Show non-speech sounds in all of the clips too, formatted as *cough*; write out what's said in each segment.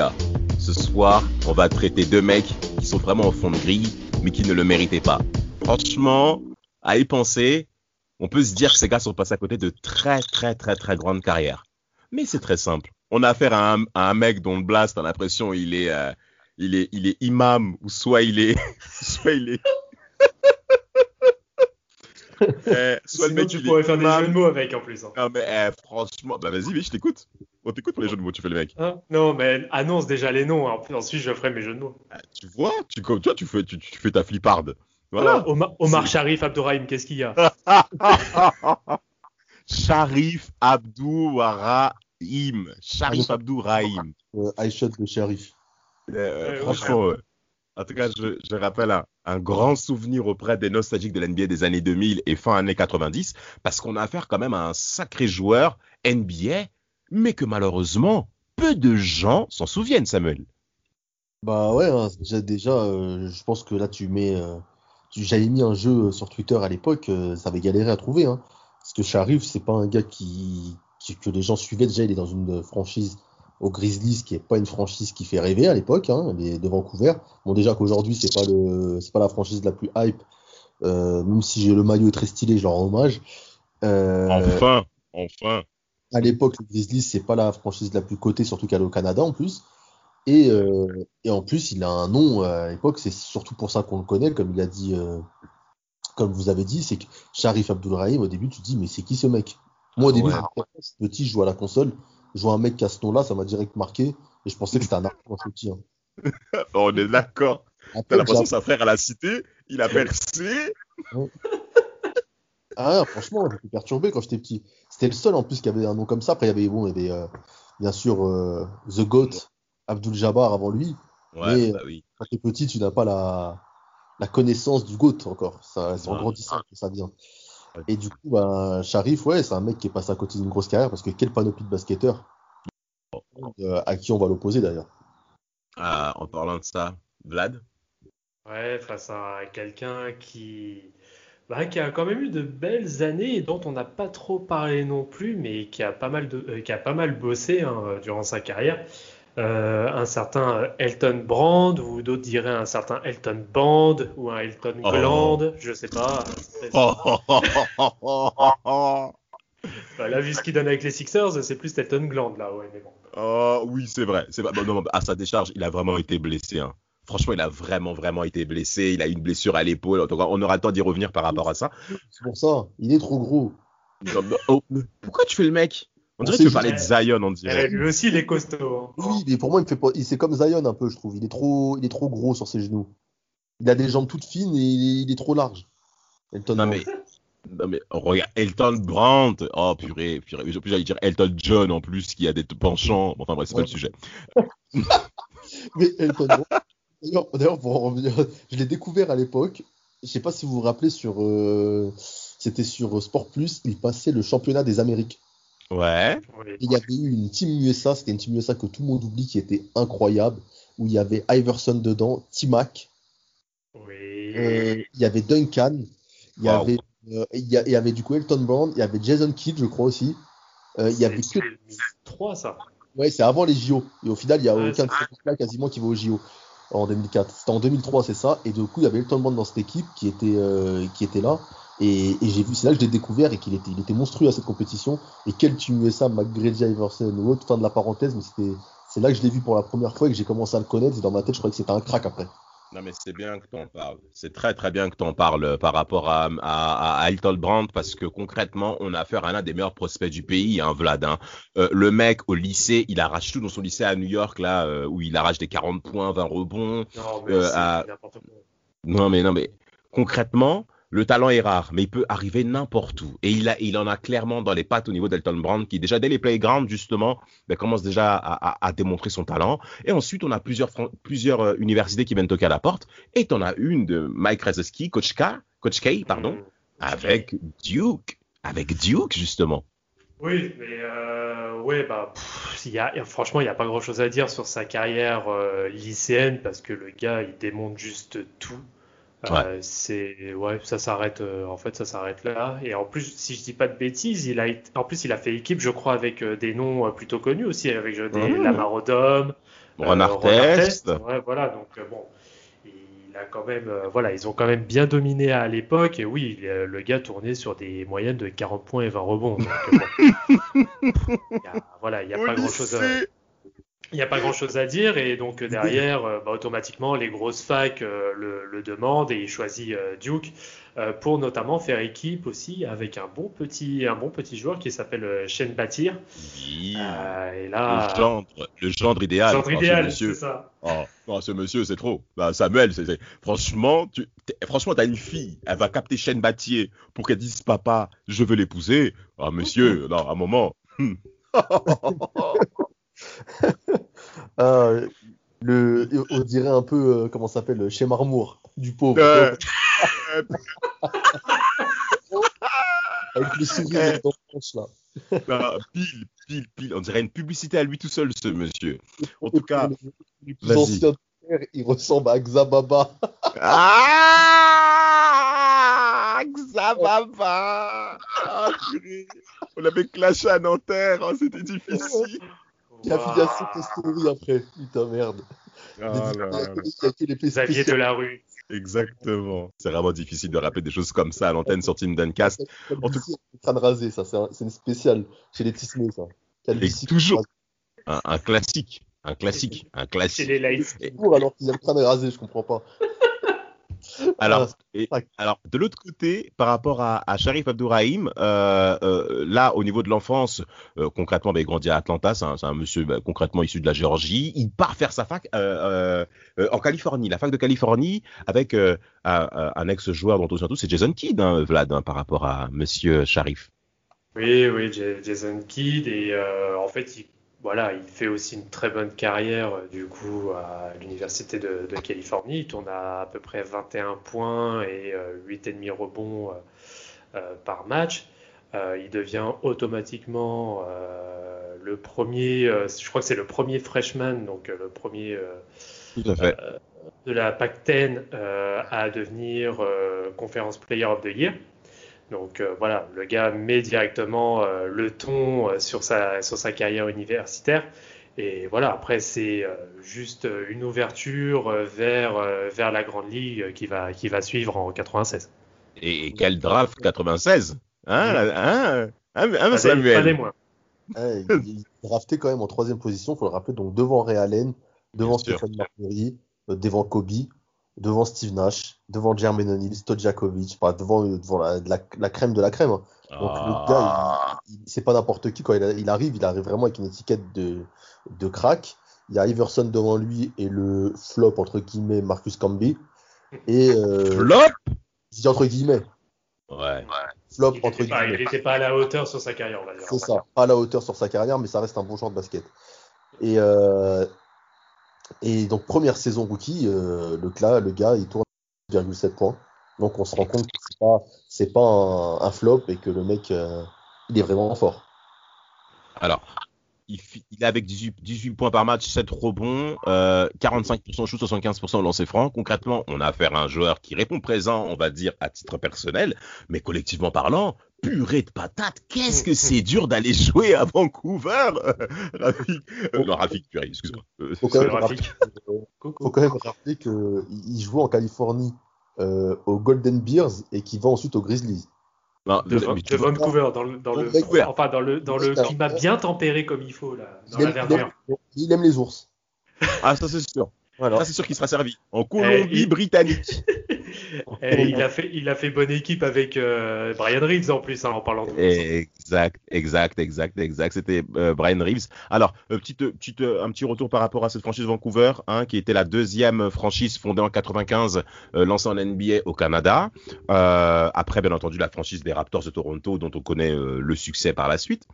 Gars, ce soir, on va traiter deux mecs qui sont vraiment au fond de grille, mais qui ne le méritaient pas. Franchement, à y penser, on peut se dire que ces gars sont passés à côté de très très très très grandes carrières. Mais c'est très simple. On a affaire à un, à un mec dont le blast, t'as l'impression il est, euh, il est, il est imam ou soit il est, *laughs* soit il est. *laughs* Eh, soit le mec, tu pourrais faire imam. des jeux de mots avec en plus. Hein. Non mais eh, franchement, bah vas-y, mais je t'écoute. On t'écoute pour les jeux de mots, tu fais le mec. Hein non, mais annonce déjà les noms, hein. ensuite je ferai mes jeux de mots. Ah, tu vois, tu, toi, tu fais, tu, tu fais ta flipparde. Voilà. Omar, Omar Sharif Abdourahim, qu'est-ce qu'il y a? *laughs* Sharif Abdourahim. Sharif Abdourahim. Euh, I shot de Sharif. Euh, ouais, franchement, ouais. en tout cas, je, je rappelle un, un, grand souvenir auprès des nostalgiques de l'NBA des années 2000 et fin années 90, parce qu'on a affaire quand même à un sacré joueur NBA, mais que malheureusement, peu de gens s'en souviennent, Samuel. Bah ouais, hein, déjà, déjà euh, je pense que là, tu mets. Euh, j'avais mis un jeu sur Twitter à l'époque, euh, ça avait galéré à trouver. Hein, parce que Sharif, c'est pas un gars qui, qui, que les gens suivaient déjà. Il est dans une franchise au Grizzlies, qui est pas une franchise qui fait rêver à l'époque, hein, les de Vancouver. Bon, déjà qu'aujourd'hui, c'est pas le, c'est pas la franchise la plus hype. Euh, même si j'ai le maillot est très stylé, je leur rends hommage. Euh, enfin, enfin. À l'époque, le Grizzlies, c'est pas la franchise la plus cotée, surtout qu'elle est au Canada en plus. Et, euh, et, en plus, il a un nom à l'époque, c'est surtout pour ça qu'on le connaît, comme il a dit, euh, comme vous avez dit, c'est que Sharif Abdulrahim, au début, tu te dis, mais c'est qui ce mec? Moi, au début, ouais. petit, je joue à la console, je vois un mec qui a ce nom-là, ça m'a direct marqué, et je pensais que c'était un arbre petit. Hein. On est d'accord. T'as l'impression que sa frère à la cité, il a percé. ah, franchement, j'étais perturbé quand j'étais petit. C'était le seul en plus qui avait un nom comme ça. Après, il y avait, bon, il y avait euh, bien sûr euh, The Goat, Abdul Jabbar avant lui. Ouais, mais bah oui. quand t'es petit, tu n'as pas la, la connaissance du GOAT encore. Ça, c'est en grandissant que ça vient. Et du coup, bah, Sharif, ouais, c'est un mec qui est passé à côté d'une grosse carrière parce que quelle panoplie de basketteurs euh, à qui on va l'opposer d'ailleurs. Ah, en parlant de ça, Vlad? Ouais, face à quelqu'un qui, bah, qui a quand même eu de belles années et dont on n'a pas trop parlé non plus, mais qui a pas mal, de, euh, qui a pas mal bossé hein, durant sa carrière. Euh, un certain Elton Brand, ou d'autres diraient un certain Elton Band, ou un Elton Oh. Gland, je sais pas. Oh. *laughs* Bah, là, vu ce qu'il donne avec les Sixers, c'est plus Elton Gland, là, ouais, mais bon. Oh, oui, c'est vrai. C'est vrai. Bon, non, à sa décharge, il a vraiment été blessé. Hein. Franchement, il a vraiment, vraiment été blessé. Il a eu une blessure à l'épaule. En tout cas, on aura le temps d'y revenir par rapport à ça. C'est pour ça, il est trop gros. Oh, pourquoi tu fais le mec? On dirait que tu parler de Zion, on dirait. Lui aussi, il est costaud. Hein. Oui, mais pour moi, il me fait pas... c'est comme Zion un peu, je trouve. Il est trop, il est trop gros sur ses genoux. Il a des jambes toutes fines et il est, il est trop large. Elton non, mais... non mais regarde, Elton Brandt. Oh purée, purée. Plus j'allais dire Elton John en plus, qui a des penchants. Enfin bref, c'est ouais. pas le sujet. *laughs* mais Elton Brandt. D'ailleurs, pour en revenir, je l'ai découvert à l'époque. Je sais pas si vous vous rappelez sur, euh... c'était sur Sport Plus. Il passait le championnat des Amériques. Ouais. Il y avait eu une team USA, c'était une team USA que tout le monde oublie qui était incroyable, où il y avait Iverson dedans, T-Mac, oui. euh, il y avait Duncan, il y, wow. avait, euh, il, y, a, il y avait du coup Elton Brand, il y avait Jason Kidd, je crois aussi. Euh, il y avait que 3 ça. Ouais, c'est avant les JO. Et au final, il n'y a ouais, aucun de ces là quasiment qui va aux JO en 2004. C'était en 2003, c'est ça. Et du coup, il y avait Elton Brand dans cette équipe qui était, euh, qui était là. Et, et j'ai vu, c'est là que je l'ai découvert et qu'il était, il était monstrueux à cette compétition. Et quel team USA, McGrady Iverson ou autre, fin de la parenthèse, mais c'était, c'est là que je l'ai vu pour la première fois et que j'ai commencé à le connaître. Et dans ma tête, je croyais que c'était un crack après. Non, mais c'est bien que tu en parles. C'est très, très bien que tu en parles par rapport à, à, à Elton Brandt parce que concrètement, on a affaire à l'un des meilleurs prospects du pays, hein, Vlad. Hein. Euh, le mec, au lycée, il arrache tout dans son lycée à New York, là, euh, où il arrache des 40 points, 20 rebonds. Non, mais euh, à... non, mais non, mais concrètement, le talent est rare, mais il peut arriver n'importe où. Et il, a, il en a clairement dans les pattes au niveau d'Elton Brand, qui déjà dès les playgrounds, justement, ben, commence déjà à, à, démontrer son talent. Et ensuite, on a plusieurs, plusieurs euh, universités qui viennent toquer à la porte. Et on a une de Mike Krzyzewski, Coach K, Coach K, pardon, mmh. avec Duke. Avec Duke, justement. Oui, mais euh, ouais, bah, y a, franchement, il n'y a pas grand chose à dire sur sa carrière euh, lycéenne parce que le gars, il démonte juste tout. Euh, c'est ouais, ça s'arrête. Euh, en fait, ça s'arrête là. Et en plus, si je dis pas de bêtises, il a en plus il a fait équipe, je crois, avec euh, des noms plutôt connus aussi, avec des mmh. Lamar Odom, Ron Artest. Ouais, voilà. Donc bon, il a quand même, voilà, ils ont quand même bien dominé à l'époque. Et oui, le gars tournait sur des moyennes de 40 points et 20 rebonds. Donc, bon, *laughs* voilà, il n'y a pas grand chose. À il n'y a pas grand chose à dire et donc derrière, euh, bah, automatiquement, les grosses facs euh, le, demandent et il choisit euh, Duke pour notamment faire équipe aussi avec un bon petit, un bon petit joueur qui s'appelle Shane Batir. Oui. et là, le gendre, le gendre idéal. Le gendre idéal, c'est ça. Oh, ce monsieur, c'est trop. Bah, Samuel, c'est, franchement, tu, franchement, t'as une fille, elle va capter Shane Batier pour qu'elle dise papa, je veux l'épouser. Ah, monsieur, *laughs* non, un moment. *laughs* *laughs* Ah, le, on dirait un peu, euh, comment ça s'appelle, chez Marmour, du pauvre. *laughs* Avec le sourire dans là. Pile, pile, pile. On dirait une publicité à lui tout seul, ce monsieur. En tout cas, le plus ancien il ressemble à Xababa. *laughs* Ah Xababa ah, On l'avait clashé à Nanterre, hein, c'était difficile. Qui a fini à cette story après. Putain, merde. Ah, Xavier de la rue. Exactement. C'est vraiment difficile de rappeler des choses comme ça à l'antenne sur Team Duncast. En tout cas, crâne rasé, ça, c'est une spéciale chez les Tisnés, ça. Et toujours un, un, classique, un classique, un classique. Chez les lights. alors qu'il a le crâne rasé, je comprends pas. *laughs* Alors, alors, de l'autre côté, par rapport à, Sharif Abdourahim, euh, euh, là, au niveau de l'enfance, euh, concrètement, bah, il grandit à Atlanta, c'est un, monsieur bah, concrètement issu de la Géorgie. Il part faire sa fac en Californie, la fac de Californie, avec un, ex-joueur dont on sait tous, c'est Jason Kidd, hein, Vlad, hein, par rapport à monsieur Sharif. Oui, oui, Jason Kidd, et en fait, il voilà, il fait aussi une très bonne carrière euh, du coup à l'université de, Californie. Il tourne à à peu près 21 points et 8,5 euh, rebonds euh, par match. il devient automatiquement le premier, je crois que c'est le premier freshman, donc le premier de la Pac-10 à devenir Conference Player of the Year. Donc euh, voilà, le gars met directement euh, le ton euh, sur, sa, sur sa carrière universitaire. Et voilà, après, c'est juste une ouverture vers, vers la Grande Ligue qui va, qui va suivre en 96. Et, quel draft 96 Hein, hein, hein, hein Samuel moins. il, est drafté quand même en troisième position, il faut le rappeler, donc devant Ray Allen, devant Stéphane Marbury, devant Kobe devant Steve Nash, devant Jermaine O'Neal, Stojakovic, devant, devant la, crème de la crème. Hein. Donc le gars, ah. c'est pas n'importe qui quand il, arrive, il arrive vraiment avec une étiquette de, de crack. Il y a Iverson devant lui et le flop entre guillemets Marcus Camby. Et euh, flop? dis entre guillemets. Ouais. Flop entre guillemets. il n'était pas à la hauteur sur sa carrière, on va dire. C'est ça, pas à la hauteur sur sa carrière, mais ça reste un bon joueur de basket. Et euh, et donc, première saison rookie, euh, le, le gars, il tourne 1,7 points. Donc, on se rend compte que c'est pas, c'est pas un, flop et que le mec, euh, il est vraiment fort. Alors, il, est avec 18, points par match, 7 rebonds, euh, 45% shoot, 75% au lancer franc. Concrètement, on a affaire à un joueur qui répond présent, on va dire, à titre personnel, mais collectivement parlant, purée de patates, qu'est-ce que c'est dur d'aller jouer à Vancouver, *laughs* Rafik. Euh, non, Rafik, purée, excuse-moi. Euh, faut, quand même rappeler qu'il joue en Californie euh, aux Golden Bears et qu'il va ensuite aux Grizzlies. Non, de, Vancouver, dans le, dans le, enfin, dans le, dans le climat bien tempéré comme il faut, là, dans il la verdure. Il aime les ours. Ah, ça c'est sûr. Voilà. Ça c'est sûr qu'il sera servi. En Colombie-Britannique. *laughs* *laughs* Et il a *laughs* fait, il a fait bonne équipe avec euh, Brian Reeves en plus, hein, en parlant de Exact, exact, exact, exact. C'était euh, Brian Reeves. Alors, euh, petite, petite, un petit retour par rapport à cette franchise Vancouver, hein, qui était la deuxième franchise fondée en 95, lancée en NBA au Canada. après, bien entendu, la franchise des Raptors de Toronto, dont on connaît le succès par la suite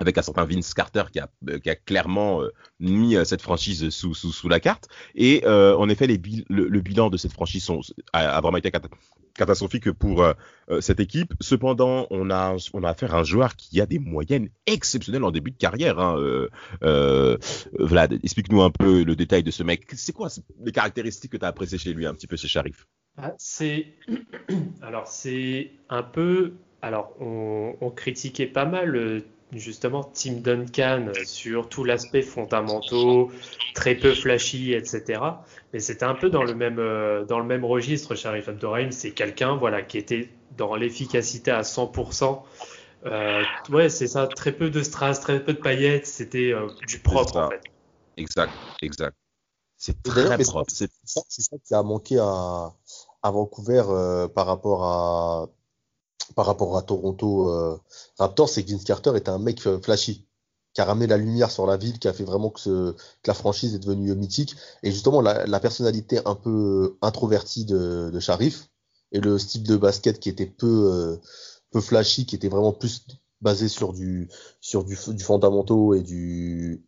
avec un certain Vince Carter qui a, euh, clairement euh, mis euh, cette franchise sous, la carte. Et en effet, les le, bilan de cette franchise a, vraiment été catastrophique pour cette équipe. Cependant, on a, on a affaire à un joueur qui a des moyennes exceptionnelles en début de carrière. Hein. Vlad, explique-nous un peu le détail de ce mec. C'est quoi les caractéristiques que tu as appréciées chez lui, un petit peu chez Sharif? Ah, C'est *clears throat* alors c'est un peu alors on critiquait pas mal justement Tim Duncan sur tout l'aspect fondamentaux, très peu flashy, etc. Mais c'était un peu dans le même euh, dans le même registre. Sharif Abdourahim, c'est quelqu'un voilà qui était dans l'efficacité à 100%. Euh, ouais, c'est ça, très peu de strass, très peu de paillettes, c'était euh, du propre en fait. Exact, exact. C'est très propre. C'est ça, ça, qui a manqué à, à Vancouver par rapport à par rapport à Toronto euh, Raptors, c'est que Vince Carter était un mec euh, flashy, qui a ramené la lumière sur la ville, qui a fait vraiment que, la franchise est devenue mythique. Et justement, la, personnalité un peu introvertie de, de, Sharif et le style de basket qui était peu, euh, peu flashy, qui était vraiment plus basé sur du, sur du, du fondamentaux et du,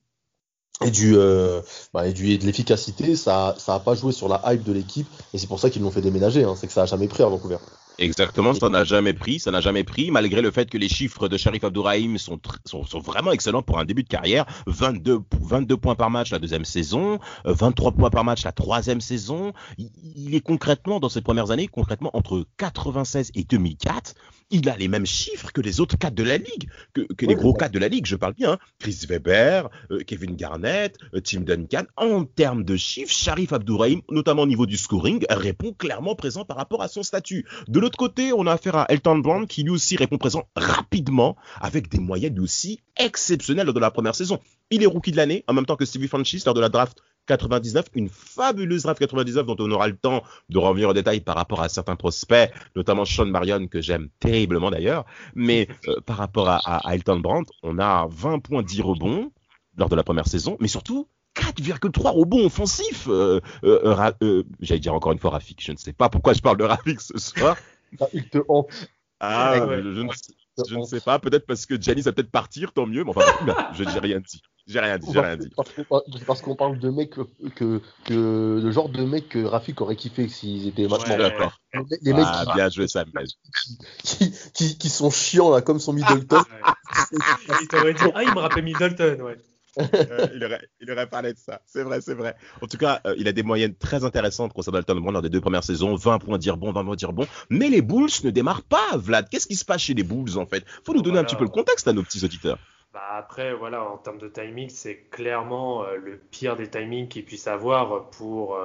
et du, euh, bah, et du et de l'efficacité, ça, ça a pas joué sur la hype de l'équipe et c'est pour ça qu'ils l'ont fait déménager. Hein, c'est que ça a jamais pris à Vancouver. Exactement, ça n'a jamais pris, ça n'a jamais pris, malgré le fait que les chiffres de Sharif Abdourahim sont, sont, vraiment excellents pour un début de carrière. 22, 22 points par match la deuxième saison, 23 euh, points par match la troisième saison. Il, est concrètement, dans ses premières années, concrètement entre 96 et 2004, il a les mêmes chiffres que les autres cadres de la ligue, que, que les gros cadres de la ligue, je parle bien. Hein. Chris Weber, euh, Kevin Garnett, euh, Tim Duncan. En termes de chiffres, Sharif Abdourahim, notamment au niveau du scoring, répond clairement présent par rapport à son statut. De l'autre côté, on a affaire à Elton Brand qui lui aussi répond présent rapidement avec des moyennes aussi exceptionnelles lors de la première saison. Il est rookie de l'année en même temps que Stevie Francis lors de la draft 99, une fabuleuse draft 99 dont on aura le temps de revenir en détail par rapport à certains prospects, notamment Sean Marion que j'aime terriblement d'ailleurs, mais euh, par rapport à, à, Elton Brandt, on a 20 points 10 rebonds lors de la première saison, mais surtout 4,3 rebonds offensifs. Euh, euh, J'allais dire encore une fois Rafik, je ne sais pas pourquoi je parle de Rafik ce soir. Ah, il te hante. Ah, je, ne, je ne sais pas, peut-être parce que Janice va peut-être partir, tant mieux, mais enfin, *laughs* je n'ai rien dit. J'ai rien dit, j'ai rien dit. Parce qu'on parle de mecs que, que, le genre de mecs que Rafik aurait kiffé s'ils étaient maintenant. d'accord. Les, mecs ah, qui, bien joué ça, qui, qui, qui, sont chiants là, comme son Middleton. il t'aurait dit, ah, il me rappelle Middleton, ouais. Euh, il, aurait, il aurait parlé de ça. C'est vrai, c'est vrai. En tout cas, euh, il a des moyennes très intéressantes concernant Elton Brand lors des deux premières saisons. 20 points dire bon, 20 points dire bon. Mais les Bulls ne démarrent pas, Vlad. Qu'est-ce qui se passe chez les Bulls en fait? Faut nous donner un petit peu le contexte à nos petits auditeurs. Bah après, voilà, en termes de timing, c'est clairement euh, le pire des timings qu'il puisse avoir pour,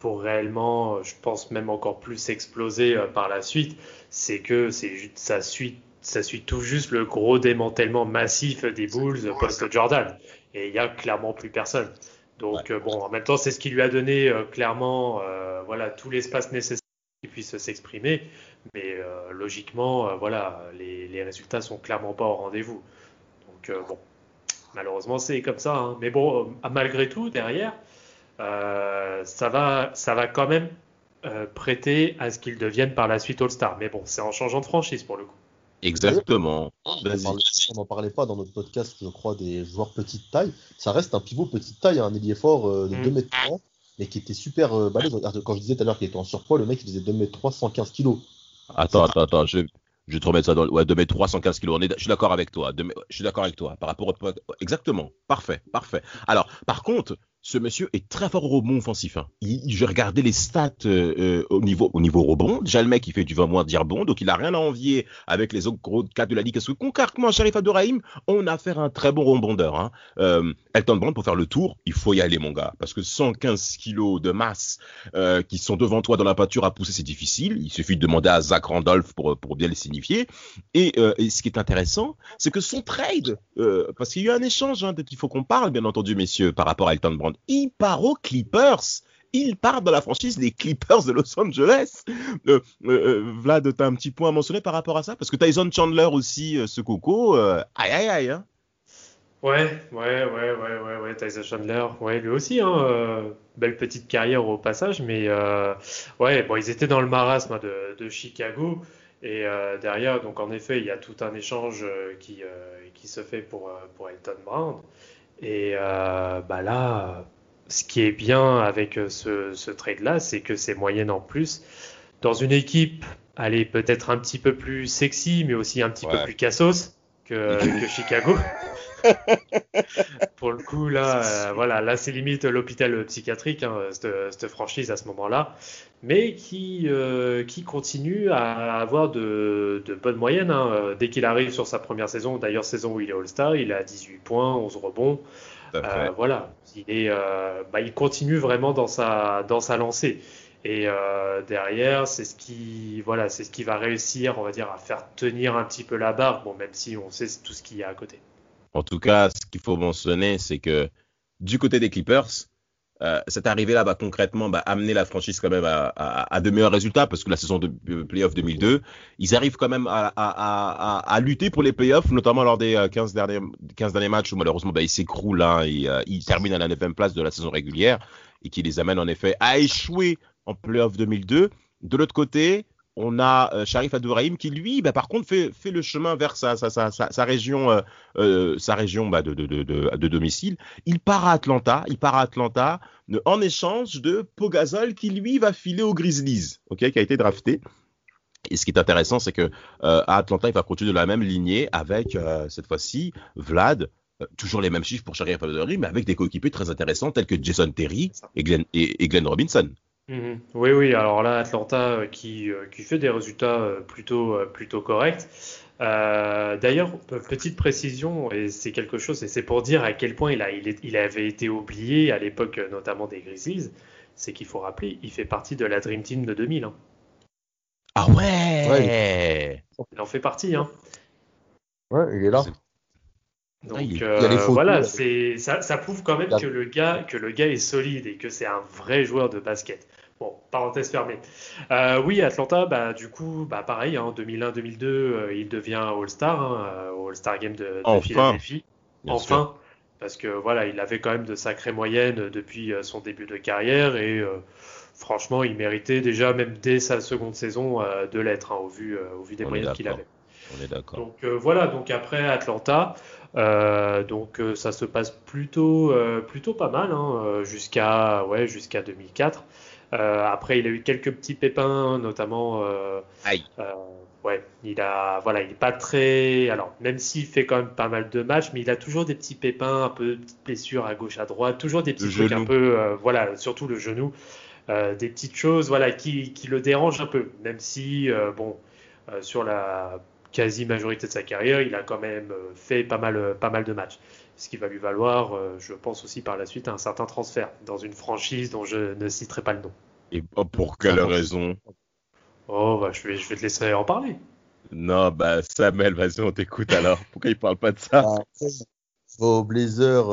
pour réellement, je pense même encore plus exploser par la suite. C'est que c'est ça suit ça suit tout juste le gros démantèlement massif des Bulls post-Jordan. Et il n'y a clairement plus personne. Donc, euh, bon, en même temps, c'est ce qui lui a donné euh, clairement euh, voilà, tout l'espace nécessaire pour qu'il puisse s'exprimer. Mais logiquement, voilà, les, les, résultats sont clairement pas au rendez-vous. Donc, bon, malheureusement, c'est comme ça. Hein. Mais bon, malgré tout, derrière, ça, va, ça va quand même prêter à ce qu'il devienne par la suite All-Star. Mais bon, c'est en changeant de franchise pour le coup. Exactement. On n'en parlait pas dans notre podcast, je crois, des joueurs petite taille. Ça reste un pivot petite taille, un ailier fort euh, de 2 mm. m 3 mais qui était super euh, balèze. Quand je disais tout à l'heure qu'il était en surpoids, le mec il faisait 2 m 3, 115 kg. Attends, attends, attends, je, je te remettre ça dans ouais, 2 m 3, 115 kg. je suis d'accord avec toi. je suis d'accord avec toi. Par rapport au... Exactement. Parfait, parfait. Alors, par contre, ce monsieur est très fort au rebond offensif. Hein. je regardais les stats euh, euh, au niveau au niveau rebond. Déjà le mec il fait du 20 moins dire bon, donc il a rien à envier avec les autres gros cadres de la ligue. Parce que concrètement, Sharif Abdourahim, on a affaire à un très bon rebondeur. Hein. Euh, Elton Brand pour faire le tour, il faut y aller mon gars, parce que 115 kilos de masse qui sont devant toi dans la pâture à pousser, c'est difficile. Il suffit de demander à Zach Randolph pour bien les signifier. Et, ce qui est intéressant, c'est que son trade, parce qu'il y a eu un échange hein, il faut qu'on parle bien entendu messieurs par rapport à Elton Brand il part aux Clippers. il part dans la franchise des Clippers de Los Angeles. Euh, euh, euh Vlad, t'as un petit point à mentionner par rapport à ça? Parce que Tyson Chandler aussi, ce coco, aïe aïe aïe. Hein. Ouais, ouais, ouais, ouais, ouais, ouais, Tyson Chandler, ouais, lui aussi, hein, belle petite carrière au passage, mais ouais, bon, ils étaient dans le marasme de, de Chicago. Et derrière, donc en effet, il y a tout un échange qui, qui se fait pour, pour Elton Brown. Et bah là, ce qui est bien avec euh, ce, trade-là, c'est que c'est moyenne en plus. Dans une équipe, elle est peut-être un petit peu plus sexy, mais aussi un petit peu plus cassos que, Chicago. *laughs* *laughs* Pour le coup, là, euh, voilà, là c'est limite l'hôpital psychiatrique, hein, cette, franchise à ce moment-là, mais qui, euh, qui continue à avoir de, bonnes moyennes. Hein. Dès qu'il arrive sur sa première saison, d'ailleurs saison où il est All-Star, il a 18 points, 11 rebonds. Euh, voilà, il, est, euh, bah, il continue vraiment dans sa, dans sa lancée. Et euh, derrière, c'est ce qui, voilà, c'est ce qui va réussir, on va dire, à faire tenir un petit peu la barre. Bon, même si on sait tout ce qu'il y a à côté. En tout cas, ce qu'il faut mentionner, c'est que du côté des Clippers, euh, cette arrivée-là va concrètement bah, amener la franchise quand même à, de meilleurs résultats parce que la saison de playoff 2002, ils arrivent quand même à, lutter pour les playoffs, notamment lors des 15 euh, derniers, 15 derniers matchs où malheureusement bah, ils s'écroulent, hein, ils, euh, ils, terminent à la 9 place de la saison régulière et qui les amène en effet à échouer en playoff 2002. De l'autre côté, on a euh, Sharif Adouraïm qui lui, bah, par contre, fait, fait le chemin vers sa, sa, sa, sa région, euh, euh, sa région bah, de, de, de, de, domicile. Il part à Atlanta, il part à Atlanta en échange de Pogazol qui lui va filer aux Grizzlies, ok, qui a été drafté. Et ce qui est intéressant, c'est que à Atlanta, il va continuer de la même lignée avec cette fois-ci Vlad, toujours les mêmes chiffres pour Sharif Adouraïm, mais avec des coéquipiers très intéressants tels que Jason Terry et Glenn, et Glenn Robinson. Mhm. Oui, oui, alors là, Atlanta euh, qui, euh, qui fait des résultats euh, plutôt, plutôt corrects. D'ailleurs, petite précision, et c'est quelque chose, et c'est pour dire à quel point il, a, il, il avait été oublié à l'époque notamment des Grizzlies, c'est qu'il faut rappeler, il fait partie de la Dream Team de 2000. Hein. Ah ouais, Il en fait partie. Hein. Ouais, il est là. Donc euh, voilà, c'est ça, ça, prouve quand même que le gars que le gars est solide et que c'est un vrai joueur de basket. Bon, parenthèse fermée. Euh, oui, Atlanta, bah du coup, bah pareil, en hein, 2001-2002, euh, il devient All-Star, hein, All-Star Game de, de enfin. Philadelphie. enfin, parce que voilà, il avait quand même de sacrées moyennes depuis son début de carrière et franchement, il méritait déjà même dès sa seconde saison de l'être hein, au vu au vu des moyennes qu'il avait. On est d'accord. Donc voilà, donc après Atlanta, euh, donc euh, ça se passe plutôt, euh, plutôt pas mal hein, jusqu'à ouais, jusqu'à 2004. après, il a eu quelques petits pépins, notamment. Aïe. ouais, il a, voilà, il est pas très. Alors, même s'il fait quand même pas mal de matchs, mais il a toujours des petits pépins, un peu de petites blessures à gauche, à droite, toujours des petits trucs un peu, voilà, surtout le genou, des petites choses, voilà, qui, qui le dérangent un peu, même si, bon, sur la quasi majorité de sa carrière, il a quand même euh, fait pas mal, euh, pas mal de matchs. Ce qui va lui valoir, euh, je pense aussi par la suite, un certain transfert dans une franchise dont je ne citerai pas le nom. Et pour quelle raison? Oh, bah, je, vais, je vais te laisser en parler. Non, bah Samuel, vas-y, on t'écoute alors. *laughs* Pourquoi il parle pas de ça? Ah, Au Blazer,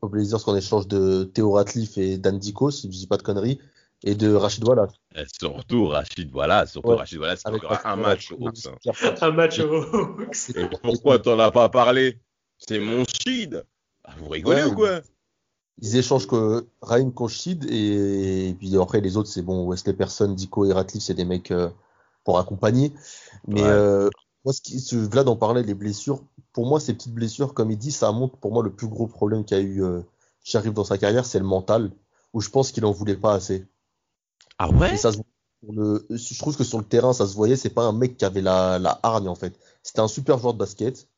au Blazers, qu'on échange de Théo Ratliff et Dan Dico, si je dis pas de conneries et de Rachid Wallace. Et surtout Rachid Wallace, surtout Rachid Wallace qui un match au Hawks. Un match au Hawks. Et pourquoi t'en as pas parlé? C'est mon shid. Ah, vous rigolez ou quoi? Ils échangent que Raïm Konchid et... et puis après les autres c'est bon Wesley Person, Dico et Ratliff c'est des mecs euh, pour accompagner. Mais euh, moi ce qui Vlad en parlait les blessures. Pour moi ces petites blessures comme il dit ça montre pour moi le plus gros problème qu'a eu euh, Sharif dans sa carrière c'est le mental où je pense qu'il en voulait pas assez. Ah ouais ça le, Je trouve que sur le terrain, ça se voyait, c'est pas un mec qui avait la, la hargne en fait. C'était un super joueur de basket.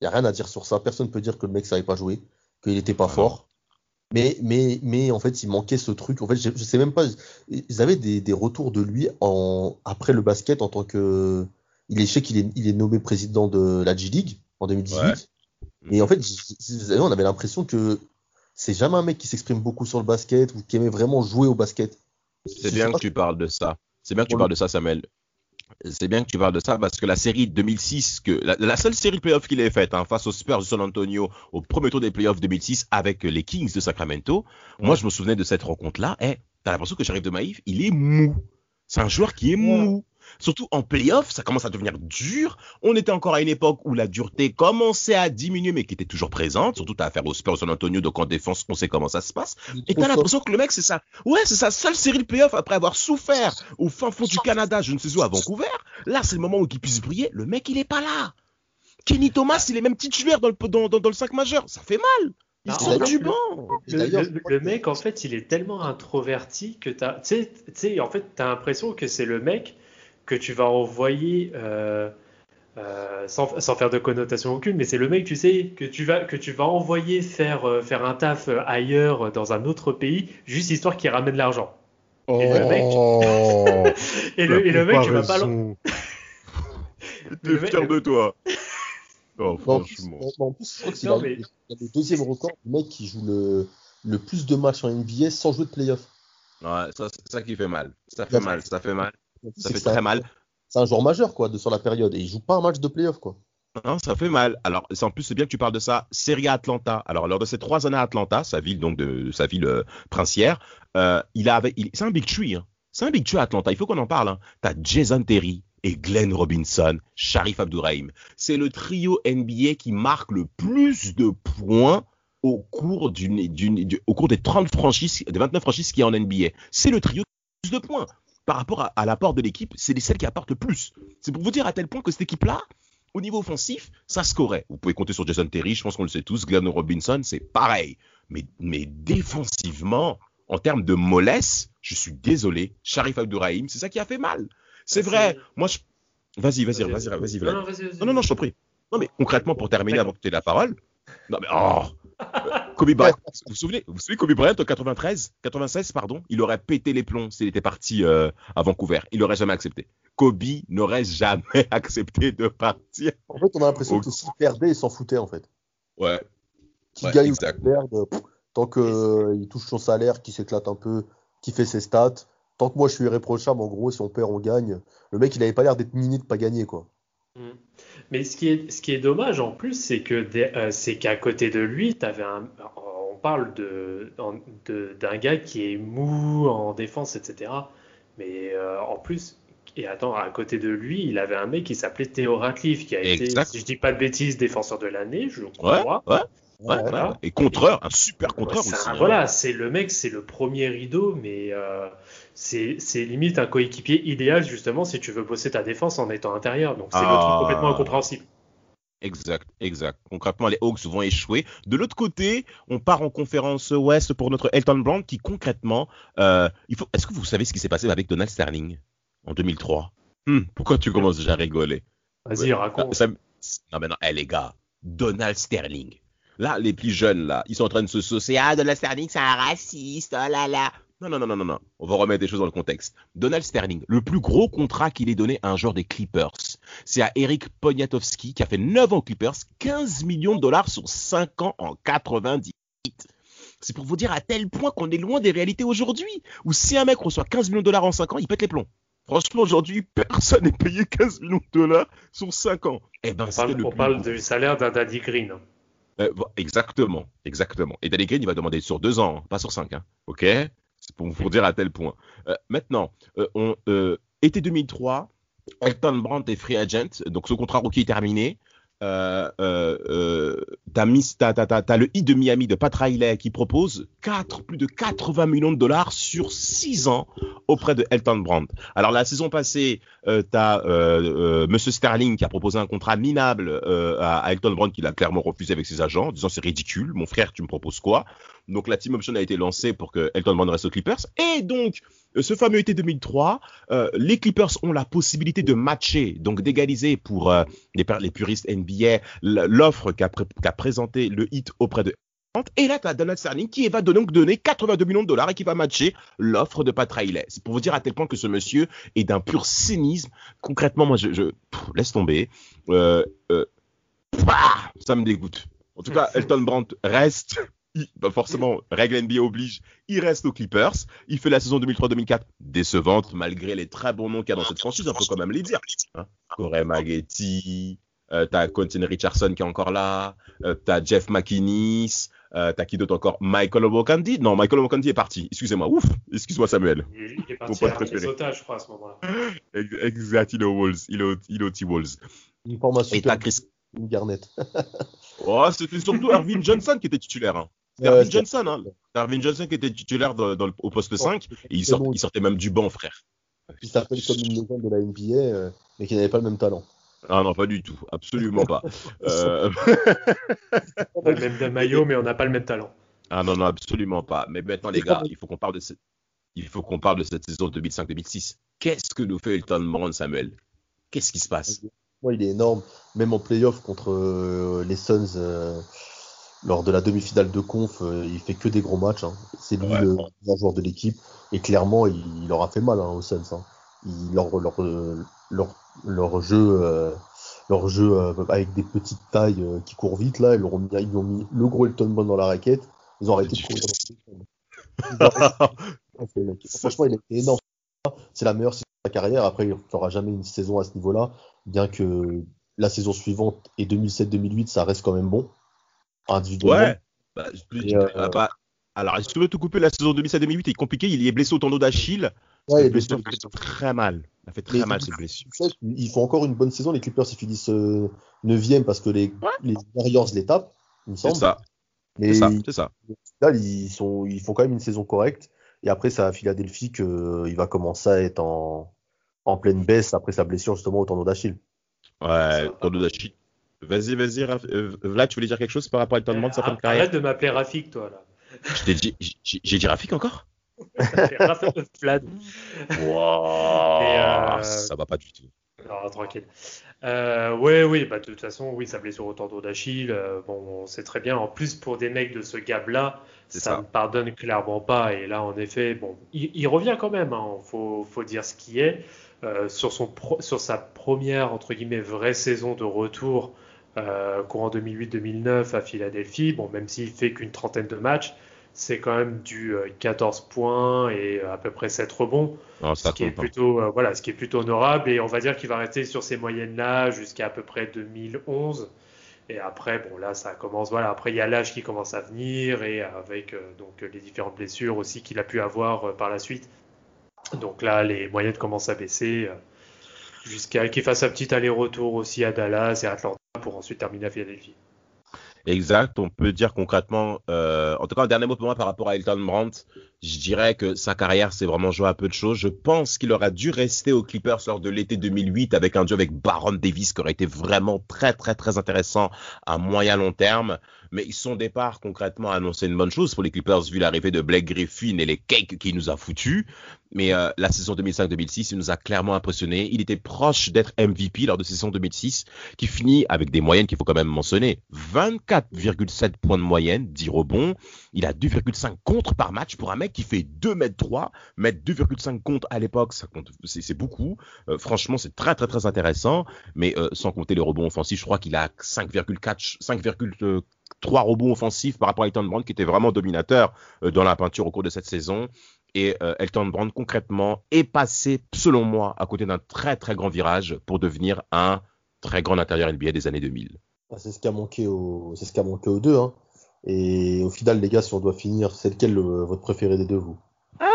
Il n'y a rien à dire sur ça. Personne ne peut dire que le mec savait pas jouer, qu'il n'était pas fort. Mais, mais, mais en fait, il manquait ce truc. En fait, je, sais même pas. Ils avaient des, des, retours de lui en, après le basket en tant que. Il est, je sais qu'il est, il est nommé président de la G-League en 2018. Et en fait, on avait l'impression que c'est jamais un mec qui s'exprime beaucoup sur le basket ou qui aimait vraiment jouer au basket. C'est bien que tu parles de ça. C'est bien que tu parles de ça, Samuel. C'est bien que tu parles de ça parce que la série 2006, que la, seule série de playoffs qu'il ait faite hein, face aux Spurs de San Antonio au premier tour des playoffs 2006 avec les Kings de Sacramento, moi je me souvenais de cette rencontre-là. Et t'as l'impression que j'arrive de Maïf, il est mou. C'est un joueur qui est mou. Surtout en playoff, ça commence à devenir dur. On était encore à une époque où la dureté commençait à diminuer, mais qui était toujours présente. Surtout, à affaire aux Spurs San Antonio, donc en défense, on sait comment ça se passe. Et t'as l'impression que le mec, c'est ça. Ouais, c'est sa seule série de playoff après avoir souffert au fin fond du Canada, je ne sais où, à Vancouver. Là, c'est le moment où il puisse briller. Le mec, il est pas là. Kenny Thomas, il est même titulaire dans le, dans, dans, le 5 majeur. Ça fait mal. Il sort du banc. Le, mec, en fait, il est tellement introverti que tu sais, en fait, t'as l'impression que c'est le mec que tu vas envoyer euh, euh, sans, faire de connotation aucune, mais c'est le mec, tu sais, que tu vas, que tu vas envoyer faire, euh, faire un taf ailleurs dans un autre pays, juste histoire qu'il ramène l'argent. Et le mec, oh. *laughs* et, le, et le mec, tu vas pas *laughs* le. T'es fier de toi. *laughs* Oh, franchement. En plus, je crois que c'est le deuxième record du mec qui joue le, le plus de matchs en NBA sans jouer de playoff. Ouais, ça, c'est ça qui fait mal. Ça fait mal, ça fait mal. Ça fait très mal. C'est un joueur majeur, quoi, de, sur la période. Et il joue pas un match de playoff, quoi. Non, ça fait mal. Alors, en plus, c'est bien que tu parles de ça. Serie A Atlanta. Alors, lors de ces trois années à Atlanta, sa ville, donc, de sa ville euh, princière, euh, il avait, c'est un big tree, hein. C'est un big tree à Atlanta. Il faut qu'on en parle, hein. T'as Jason Terry et Glenn Robinson, Sharif Abdourahim. C'est le trio NBA qui marque le plus de points au cours d'une, au cours des 30 franchises, des 29 franchises qui est en NBA. C'est le trio qui a plus de points par rapport à, l'apport de l'équipe, c'est celle qui apporte le plus. C'est pour vous dire à tel point que cette équipe-là, au niveau offensif, ça scorait. Vous pouvez compter sur Jason Terry, je pense qu'on le sait tous. Glenn Robinson, c'est pareil. Mais, mais défensivement, en termes de mollesse, je suis désolé. Sharif Abdourahim, c'est ça qui a fait mal. C'est vrai. Moi, je. Vas-y, vas-y, vas-y, vas-y. non, non, non, je t'en prie. Non, mais concrètement, pour terminer avant que tu aies la parole. Non, mais. Oh *laughs* Kobe Bryant, vous vous souvenez, vous vous souvenez Kobe Bryant en 93, 96 pardon, il aurait pété les plombs s'il était parti euh, à Vancouver. Il n'aurait jamais accepté. Kobe n'aurait jamais *laughs* accepté de partir. En fait, on a l'impression que s'il perdait, il s'en foutait en fait. Ouais. Qu'il gagne ou qu'il perde, tant qu'il euh, touche son salaire, qu'il s'éclate un peu, qu'il fait ses stats. Tant que moi je suis irréprochable, en gros, si on perd, on gagne. Le mec, il avait pas l'air d'être mini de pas gagner quoi. Mm. Mais ce qui est, ce qui est dommage en plus, c'est que euh, c'est qu'à côté de lui, avais un, on parle de, d'un gars qui est mou en défense, etc. Mais euh, en plus, et attends, à côté de lui, il avait un mec qui s'appelait Theo Ratcliffe, qui a été, si je dis pas de bêtises, défenseur de l'année, je crois. Ouais, ouais. Et contreur, un super contreur aussi. Hein. Voilà, c'est le mec, c'est le premier rideau, mais euh, c'est limite un coéquipier idéal justement si tu veux bosser ta défense en étant intérieur. Donc c'est le truc ah. complètement incompréhensible. Exact, exact. Concrètement, les Hawks vont échouer. De l'autre côté, on part en conférence Ouest pour notre Elton Brand qui concrètement, euh, il faut. Est-ce que vous savez ce qui s'est passé avec Donald Sterling en 2003 hmm, Pourquoi tu commences déjà à rigoler? Vas-y, raconte. Non mais non, hey, les gars, Donald Sterling. Là, les plus jeunes là, ils sont en train de se saucer. Ah, Donald Sterling, c'est un raciste. Oh là là. Non, non, non, non, non, On va remettre des choses dans le contexte. Donald Sterling, le plus gros contrat qu'il ait donné à un joueur des Clippers, c'est à Eric Poniatowski qui a fait 9 ans aux Clippers, 15 millions de dollars sur 5 ans en 98. C'est pour vous dire à tel point qu'on est loin des réalités aujourd'hui, où si un mec reçoit 15 millions de dollars en 5 ans, il pète les plombs. Franchement, aujourd'hui, personne n'est payé 15 millions de dollars sur 5 ans. Eh ben, on parle, du salaire d'un Daddy Green. Euh, exactement, exactement. Et Green, il va demander sur 2 ans, pas sur 5. Hein. OK? C'est pour vous dire à tel point. Euh, maintenant, euh, on, été 2003, Elton Brandt est free agent, donc ce contrat rookie est terminé. Euh, euh, t'as, le I de Miami de Pat Riley qui propose 4, plus de 80 millions de dollars sur 6 ans auprès de Elton Brand. Alors la saison passée, euh, t'as euh, Monsieur Sterling qui a proposé un contrat minable à, Elton Brand qu'il a clairement refusé avec ses agents, disant c'est ridicule, mon frère tu me proposes quoi? Donc la team option a été lancée pour que Elton Brand reste aux Clippers et donc ce fameux été 2003, euh, les Clippers ont la possibilité de matcher, donc d'égaliser pour euh, les, les, puristes NBA l'offre qu'a présenté le hit auprès de et là, tu as Donald Sterling qui va donc donner 82 millions de dollars et qui va matcher l'offre de Pat Riley. C'est pour vous dire à tel point que ce monsieur est d'un pur cynisme. Concrètement, moi, je, je laisse tomber. Euh, ça me dégoûte. En tout cas, Elton Brandt reste il- bah, forcément, règle NBA oblige, il reste aux Clippers. Il fait la saison 2003-2004 décevante, malgré les très bons noms qu'il y a dans cette franchise, on peut quand même les dire. Hein. Corey Maggetti, euh, t'as Quentin Richardson qui est encore là, euh, t'as Jeff McInnes, euh, t'as qui d'autre encore? Michael Obokandi? Non, Michael Obokandi est parti. Excusez-moi, ouf, excuse-moi Samuel. Il, il est parti à. Minnesota, je crois, à ce moment-là. *laughs* Ex- Exact, il est aux Wolves, il est au, il est aux T-Wolves. Une formation Et t'as Chris. Garnett. *laughs* Oh, c'était surtout Ervin Johnson qui était titulaire. Hein. Ervin c'est- Johnson, hein. Ervin Johnson qui était titulaire dans- dans le- au poste 5 et il, sort- il sortait même du banc, frère. Il s'appelle comme une légende de la NBA, euh, mais qui n'avait pas le même talent. Ah non, pas du tout, absolument pas. *laughs* Euh, On a le même maillot, mais on n'a pas le même talent. Ah non, non, absolument pas. Mais maintenant, les gars, il faut qu'on parle de cette, il faut qu'on parle de cette saison 2005-2006. Qu'est-ce que nous fait Elton Brand, Samuel? Qu'est-ce qui se passe? Moi, il est énorme. Même en playoff contre euh, les Suns, euh, lors de la demi-finale de conf, euh, il fait que des gros matchs. hein. C'est lui Ouais. le meilleur joueur de l'équipe. Et clairement, il, il leur a fait mal hein, aux Suns. hein. Il- leur, leur, euh, leur, leur jeu, euh, leur jeu euh, avec des petites tailles euh, qui courent vite, là, ils, leur ont mis, ils ont mis le gros Elton Brand dans la raquette. Ils ont arrêté de courir. Le mec. *laughs* Franchement, il a été énorme. C'est la meilleure saison de sa carrière. Après, il n'y aura jamais une saison à ce niveau-là, bien que la saison suivante et 2007-2008, ça reste quand même bon. Individuellement. Ouais. Bah, euh, alors, si tu veux te couper la saison 2007-2008, il est compliqué. Il est blessé au tendon d'Achille. Ouais, Cette et blessure sûr. très mal. Ça fait très Mais- mal cette blessure. Tu sais, Ils font encore une bonne saison. Les Clippers, ils finissent 9 parce que les, les Warriors les tapent, il me C'est semble. ça, Mais c'est ça, c'est ça. là, ils, sont, ils font quand même une saison correcte. Et après, c'est à Philadelphie qu'il va commencer à être en, en pleine baisse après sa blessure justement au tendon d'Achille. Ouais, tendon d'Achille. Vas-y, vas-y, Raph- euh, Vlad, tu voulais dire quelque chose par rapport à Elton Brand, sa fin de carrière? Arrête de m'appeler Rafik, toi, là. Je t'ai dit, j'ai dit Rafik encore? *laughs* Rafik Vlad. Wow, euh, Ça va pas du tout. Non, tranquille. Euh, ouais, oui, bah, de toute façon, oui, sa blessure au tendon d'Achille, euh, bon, on sait très bien. En plus, pour des mecs de ce gab-là, C'est ça ne pardonne clairement pas. Et là, en effet, bon, il, il revient quand même. Hein, faut, faut dire ce qui est. Euh, sur, son pro- sur sa première, entre guillemets, vraie saison de retour, euh, courant 2008-2009 à Philadelphie, bon, même s'il fait qu'une trentaine de matchs, c'est quand même du euh, 14 points et à peu près 7 rebonds. Non, ce ça qui est pas. plutôt euh, voilà ce qui est plutôt honorable. Et on va dire qu'il va rester sur ces moyennes là jusqu'à à peu près 2011 et après bon là ça commence voilà. Après il y a l'âge qui commence à venir et avec euh, donc les différentes blessures aussi qu'il a pu avoir euh, par la suite. Donc là les moyennes commencent à baisser euh, jusqu'à qu'il fasse un petit aller-retour aussi à Dallas et à Atlanta pour ensuite terminer à Philadelphie. Exact, on peut dire concrètement, euh, en tout cas un dernier mot pour moi par rapport à Elton Brandt, je dirais que sa carrière s'est vraiment joué à peu de choses. Je pense qu'il aurait dû rester aux Clippers lors de l'été 2008 avec un duo avec Baron Davis qui aurait été vraiment très très très intéressant à moyen long terme. Mais son départ concrètement a annoncé une bonne chose pour les Clippers vu l'arrivée de Blake Griffin et les cakes qu'il nous a foutus. Mais euh, la saison 2005-2006, il nous a clairement impressionné. Il était proche d'être MVP lors de saison 2006 qui finit avec des moyennes qu'il faut quand même mentionner. 24,7 points de moyenne, 10 rebonds. Il a 2,5 contre par match pour un mec qui fait 2 mètres 3. Mettre 2,5 contre à l'époque, ça compte, c'est beaucoup. Euh, franchement, c'est très très très intéressant. Mais euh, sans compter les rebonds offensifs, je crois qu'il a 5,4, 5,3 rebonds offensifs par rapport à Elton Brand qui était vraiment dominateur euh, dans la peinture au cours de cette saison. Et Elton Brand concrètement est passé, selon moi, à côté d'un très très grand virage pour devenir un très grand intérieur NBA des années 2000. Ah, C'est ce qui a manqué au, c'est ce qui a manqué aux deux. Hein. Et au final, les gars, si on doit finir, c'est lequel euh, votre préféré des deux, vous? Ah,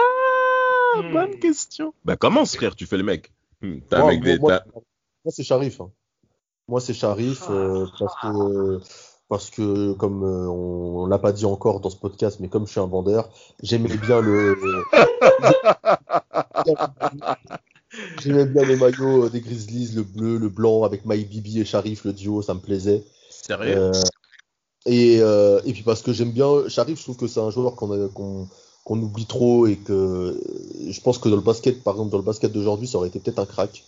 Hmm. bonne question. Bah commence frère, tu fais le mec. Hmm, T'as un mec des- moi, t'as- moi, c'est Sharif. hein. Moi, c'est Sharif euh, parce que parce que comme euh, on, on l'a pas dit encore dans ce podcast, mais comme je suis un vendeur, j'aimais bien le *laughs* j'aimais bien le maillot euh, des Grizzlies, le bleu, le blanc avec Mike Bibi et Sharif, le duo, ça me plaisait. Sérieux? Euh, et, euh, et puis parce que j'aime bien Sharif, je trouve que c'est un joueur qu'on a- qu'on qu'on oublie trop et que je pense que dans le basket, par exemple dans le basket d'aujourd'hui, ça aurait été peut-être un crack.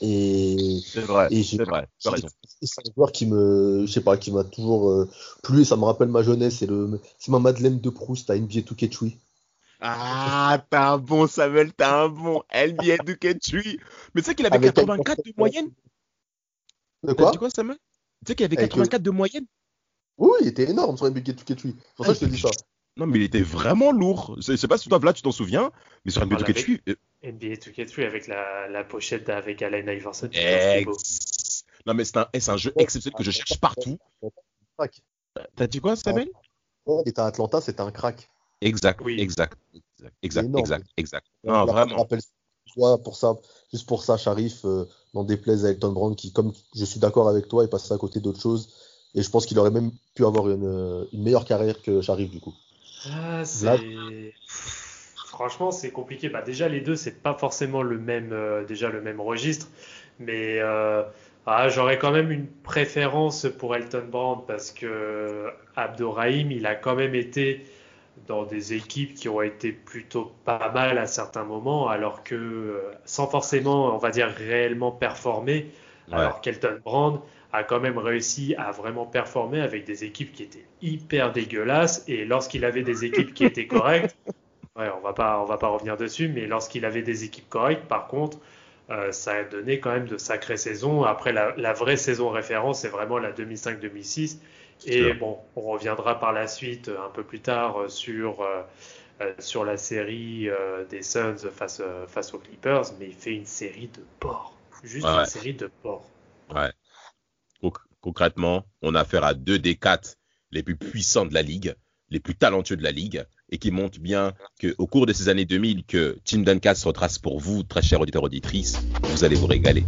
Et, C'est vrai, c'est vrai, c'est un joueur qui me, je sais pas, qui m'a toujours euh, plu et ça me rappelle ma jeunesse. C'est le, c'est ma Madeleine de Proust à NBA 2K3. Ah, t'as un bon Samuel, t'as un bon NBA de Ketchui. Mais tu sais qu'il avait Avec 84 de moyenne? De quoi? Tu sais qu'il avait Avec, 84 de moyenne? Oui, il était énorme sur NBA 2K3. C'est pour ça que je te dis ça. Non, mais il était vraiment lourd. Je sais pas si toi, là, tu t'en souviens, mais sur NBA Voilà, 2K3. euh, NBA 2K3 avec la, la pochette avec Allen Iverson. ex-. Non, mais c'est un, c'est un jeu exceptionnel que je cherche partout. Crack. T'as dit quoi, Samuel Ouais, Il était à Atlanta, c'était un crack. Exact, Oui. exact, exact, exact, exact, exact. On Non, vraiment. rappelle toi pour ça, juste pour ça, Sharif, euh, n'en déplaise à Elton Brand, qui, comme je suis d'accord avec toi, est passé à côté d'autres choses. Et je pense qu'il aurait même pu avoir une, une meilleure carrière que Sharif, du coup. Ah, Là-. Franchement, c'est compliqué. Bah, déjà, les deux, c'est pas forcément le même, euh, déjà le même registre. Mais euh, ah, j'aurais quand même une préférence pour Elton Brand parce que Abdourahim, il a quand même été dans des équipes qui ont été plutôt pas mal à certains moments, alors que euh, sans forcément, on va dire, réellement performer, Ouais. alors qu'Elton Brand a quand même réussi à vraiment performer avec des équipes qui étaient hyper dégueulasses. Et lorsqu'il avait des équipes qui étaient correctes, *laughs* ouais, on va pas, on va pas revenir dessus, mais lorsqu'il avait des équipes correctes, par contre, euh, ça a donné quand même de sacrées saisons. Après, la, la vraie saison référence, c'est vraiment la 2005-2006. Et bon, on reviendra par la suite, euh, un peu plus tard, euh, sur, euh, sur la série euh, des Suns face, face aux Clippers, mais il fait une série de porcs. Juste Ouais, une série de porcs. Ouais. Conc- concrètement, on a affaire à deux des quatre les plus puissants de la ligue, les plus talentueux de la ligue, et qui montrent bien qu'au cours de ces années 2000 que Tim Duncan se retrace pour vous, très chers auditeurs auditrices, vous allez vous régaler.